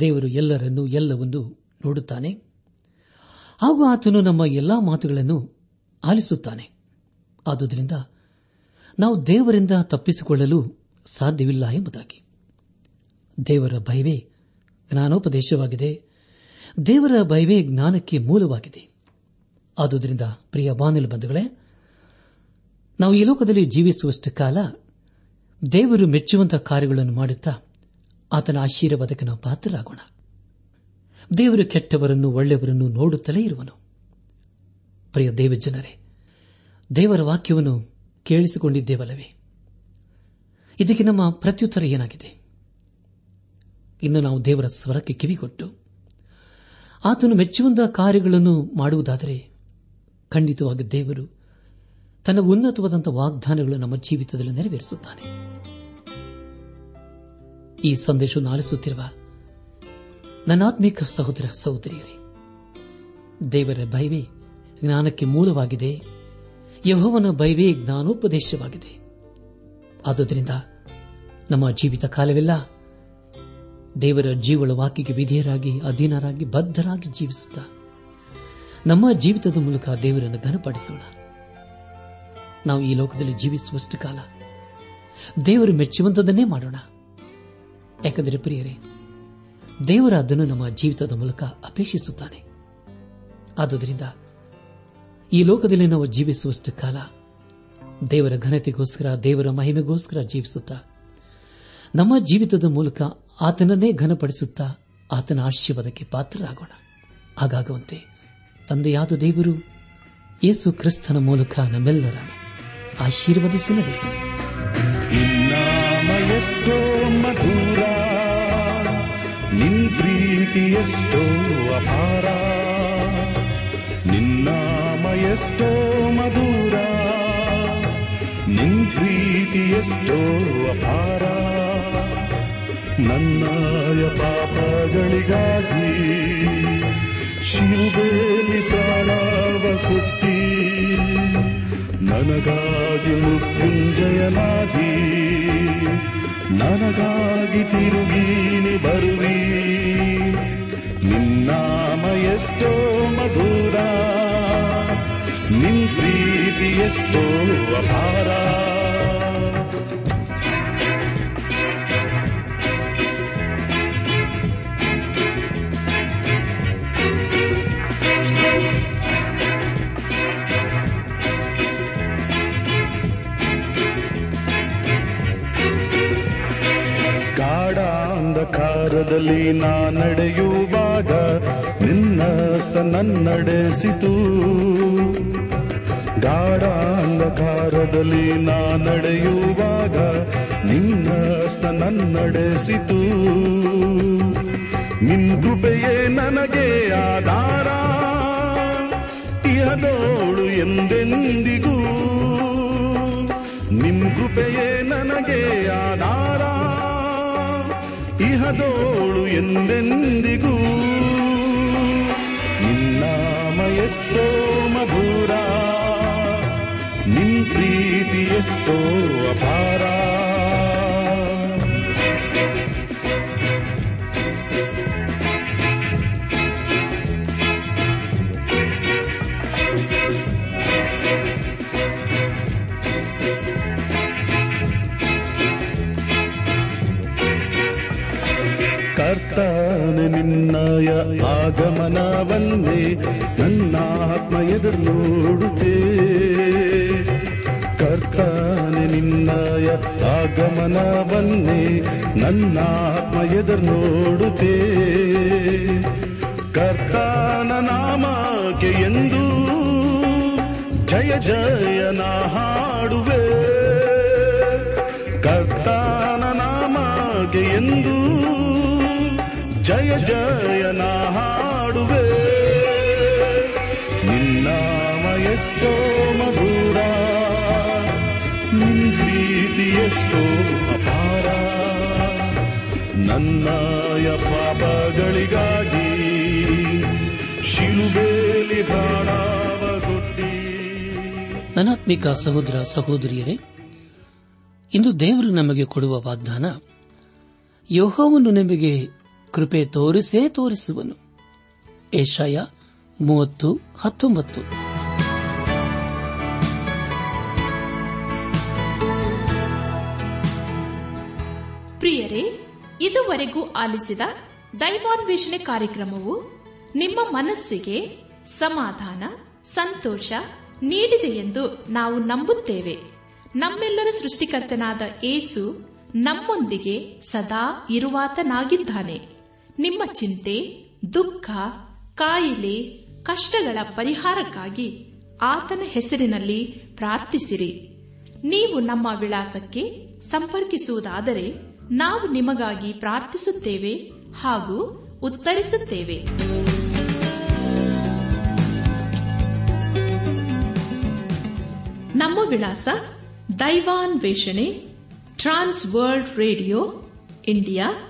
ದೇವರು ಎಲ್ಲರನ್ನೂ ಎಲ್ಲವನ್ನೂ ನೋಡುತ್ತಾನೆ, ಹಾಗೂ ಆತನು ನಮ್ಮ ಎಲ್ಲಾ ಮಾತುಗಳನ್ನು ಆಲಿಸುತ್ತಾನೆ. ಆದುದರಿಂದ ನಾವು ದೇವರಿಂದ ತಪ್ಪಿಸಿಕೊಳ್ಳಲು ಸಾಧ್ಯವಿಲ್ಲ ಎಂಬುದಾಗಿ. ದೇವರ ಭಯವೇ ಜ್ಞಾನೋಪದೇಶವಾಗಿದೆ. ದೇವರ ಭಯವೇ ಜ್ಞಾನಕ್ಕೆ ಮೂಲವಾಗಿದೆ. ಆದುದರಿಂದ ಪ್ರಿಯ ಬಾನಿಲು ಬಂಧುಗಳೇ, ನಾವು ಈ ಲೋಕದಲ್ಲಿ ಜೀವಿಸುವಷ್ಟು ಕಾಲ ದೇವರು ಮೆಚ್ಚುವಂತಹ ಕಾರ್ಯಗಳನ್ನು ಮಾಡುತ್ತಾ ಆತನ ಆಶೀರ್ವಾದಕ್ಕೆ ನಾವು ಪಾತ್ರರಾಗೋಣ. ದೇವರು ಕೆಟ್ಟವರನ್ನು ಒಳ್ಳೆಯವರನ್ನು ನೋಡುತ್ತಲೇ ಇರುವನು. ಪ್ರಿಯ ದೇವಜನರೇ, ದೇವರ ವಾಕ್ಯವನ್ನು ಕೇಳಿಸಿಕೊಂಡಿದ್ದೇವಲ್ಲವೇ? ಇದಕ್ಕೆ ನಮ್ಮ ಪ್ರತ್ಯುತ್ತರ ಏನಾಗಿದೆ? ಇನ್ನು ನಾವು ದೇವರ ಸ್ವರಕ್ಕೆ ಕಿವಿಗೊಟ್ಟು. ಆತನು ಮೆಚ್ಚುವಂತಹ ಕಾರ್ಯಗಳನ್ನು ಮಾಡುವುದಾದರೆ ಖಂಡಿತವಾಗಿ ದೇವರು ತನ್ನ ಉನ್ನತವಾದಂತಹ ವಾಗ್ದಾನಗಳು ನಮ್ಮ ಜೀವಿತದಲ್ಲಿ ನೆರವೇರಿಸುತ್ತಾನೆ. ಈ ಸಂದೇಶವನ್ನು ಆಲಿಸುತ್ತಿರುವ ನನ್ನಾತ್ಮಿಕ ಸಹೋದರ ಸಹೋದರಿಯರೇ, ದೇವರ ಭಯವೇ ಜ್ಞಾನಕ್ಕೆ ಮೂಲವಾಗಿದೆ. ಯಹೋವನ ಭಯವೇ ಜ್ಞಾನೋಪದೇಶವಾಗಿದೆ. ಆದುದರಿಂದ ನಮ್ಮ ಜೀವಿತ ಕಾಲವೆಲ್ಲ ದೇವರ ಜೀವಳ ವಾಕ್ಯಕ್ಕೆ ವಿಧೇಯರಾಗಿ, ಅಧೀನರಾಗಿ, ಬದ್ಧರಾಗಿ ಜೀವಿಸುತ್ತ. ನಮ್ಮ ಜೀವಿತದ ಮೂಲಕ ದೇವರನ್ನು ಘನಪಡಿಸೋಣ. ನಾವು ಈ ಲೋಕದಲ್ಲಿ ಜೀವಿಸುವಷ್ಟು ಕಾಲ ದೇವರು ಮೆಚ್ಚುವಂತದನ್ನೇ ಮಾಡೋಣ. ಯಾಕಂದರೆ ಪ್ರಿಯರೇ, ದೇವರ ಅದನ್ನು ನಮ್ಮ ಜೀವಿತದ ಮೂಲಕ ಅಪೇಕ್ಷಿಸುತ್ತಾನೆ. ಆದುದರಿಂದ ಈ ಲೋಕದಲ್ಲಿ ನಾವು ಜೀವಿಸುವಷ್ಟು ಕಾಲ ದೇವರ ಘನತೆಗೋಸ್ಕರ, ದೇವರ ಮಹಿಮೆಗೋಸ್ಕರ ಜೀವಿಸುತ್ತಾ, ನಮ್ಮ ಜೀವಿತದ ಮೂಲಕ ಆತನನ್ನೇ ಘನಪಡಿಸುತ್ತಾ ಆತನ ಆಶೀರ್ವಾದಕ್ಕೆ ಪಾತ್ರರಾಗೋಣ. ಹಾಗಾಗುವಂತೆ ತಂದೆಯಾದ ದೇವರು ಯೇಸು ಕ್ರಿಸ್ತನ ಮೂಲಕ ನಮ್ಮೆಲ್ಲರನ್ನು ಆಶೀರ್ವದಿಸಿ ನಡೆಸಿ. ಮಧುರ, ನಿನ್ ಪ್ರೀತಿ ಅಪಾರ. ಮಧುರ, ನಿನ್ ಪ್ರೀತಿ ಎಷ್ಟೋ ಅಪಾರ. ನನ್ನಾಯ ಪಾಪಗಳಿಗಾಗಿ ಶಿಲುಬೇಲಿ ಪ್ರಾಣವ ಕೊಟ್ಟಿ ನನಗಾಗಿ ಮೃತ್ಯುಂಜಯನಾಗಿ ನನಗಾಗಿ ತಿರುಗೀನಿ ಬರುವಿ. ನಿನ್ನಾಮ ಎಷ್ಟೋ ಮಧುರ, ನಿನ್ ಪ್ರೀತಿ ಎಷ್ಟೋ ಅಪಾರ. ಅಂಧಕಾರದಲ್ಲಿ ನಾ ನಡೆಯುವಾಗ ನಿನ್ನಸ್ತ ನನ್ನಡೆಸಿತು. ಗಾಢ ಅಂಧಕಾರದಲ್ಲಿ ನಾ ನಡೆಯುವಾಗ ನಿನ್ನಸ್ತ ನನ್ನಡೆಸಿತು. ನಿನ್ ಕೃಪೆಯೇ ನನಗೆ ಆಧಾರ ಇಹದೋಳು ಎಂದೆಂದಿಗೂ. ನಿನ್ ಕೃಪೆಯೇ ನನಗೆ ಆಧಾರ. ಇಹದೋಳು ಎಂದೆಂದಿಗೂ ನಿನ್ನಾಮ ಎಷ್ಟೋ ಮಧುರ ನಿನ್ ಪ್ರೀತಿ ಎಷ್ಟೋ ಅಪಾರ ಕರ್ತಾನೆ ನಿನ್ನಯ ಆಗಮನವನ್ನೇ ನನ್ನ ಆತ್ಮ ಎದುರು ನೋಡುತ್ತೆ. ಕರ್ತಾನೆ ನಿನ್ನಯ ಆಗಮನವನ್ನೇ ನನ್ನ ಆತ್ಮ ಎದುರು ನೋಡುತ್ತೆ. ಕರ್ತಾನ ನಾಮಕ್ಕೆ ಎಂದು ಜಯ ಜಯನ ಹಾಡುವೆ. ಕರ್ತಾನ ನಾಮಕ್ಕೆ ಎಂದು ಜಯ ಜಯನ ಹಾಡುವೆ ನಿನ್ನಾಮ ಎಷ್ಟೋ ಮಧುರ, ನಿನ್ ಪ್ರೀತಿ ಎಷ್ಟೋ ಅಪಾರ. ನನ್ನಯ ಪಾಪಗಳಿಗಾಗಿ ಶಿಲುಬೇಲಿ ಪ್ರಾಣಾವ ಕೊಟ್ಟಿ. ನನಾತ್ಮಿಕ ಸಹೋದರ ಸಹೋದರಿಯರೇ, ಇಂದು ದೇವರು ನಮಗೆ ಕೊಡುವ ವಾಗ್ದಾನ ಯೋಹವನ್ನು ನಿಮಗೆ ಕೃಪೆ ತೋರಿಸೇ ತೋರಿಸುವನು. ಏಷಾಯ ಮೂವತ್ತು, ಹತ್ತೊಂಬತ್ತು. ಪ್ರಿಯರೇ, ಇದುವರೆಗೂ ಆಲಿಸಿದ ದೈವಾನ್ವೇಷಣೆ ಕಾರ್ಯಕ್ರಮವು ನಿಮ್ಮ ಮನಸ್ಸಿಗೆ ಸಮಾಧಾನ, ಸಂತೋಷ ನೀಡಿದೆ ಎಂದು ನಾವು ನಂಬುತ್ತೇವೆ. ನಮ್ಮೆಲ್ಲರ ಸೃಷ್ಟಿಕರ್ತನಾದ ಏಸು ನಮ್ಮೊಂದಿಗೆ ಸದಾ ಇರುವಾತನಾಗಿದ್ದಾನೆ. ನಿಮ್ಮ ಚಿಂತೆ, ದುಃಖ, ಕಾಯಿಲೆ, ಕಷ್ಟಗಳ ಪರಿಹಾರಕ್ಕಾಗಿ ಆತನ ಹೆಸರಿನಲ್ಲಿ ಪ್ರಾರ್ಥಿಸಿರಿ. ನೀವು ನಮ್ಮ ವಿಳಾಸಕ್ಕೆ ಸಂಪರ್ಕಿಸುವುದಾದರೆ ನಾವು ನಿಮಗಾಗಿ ಪ್ರಾರ್ಥಿಸುತ್ತೇವೆ ಹಾಗೂ ಉತ್ತರಿಸುತ್ತೇವೆ. ನಮ್ಮ ವಿಳಾಸ ದೈವಾನ್ ವೇಷಣೆ ಟ್ರಾನ್ಸ್ ವರ್ಲ್ಡ್ ರೇಡಿಯೋ, ಇಂಡಿಯಾ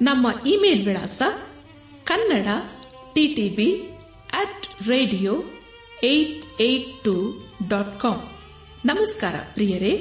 ನಮ್ಮ ಇಮೇಲ್ ವಿಳಾಸ Kannada TTB at radio eight eight two dot com ನಮಸ್ಕಾರ ಪ್ರಿಯರೇ.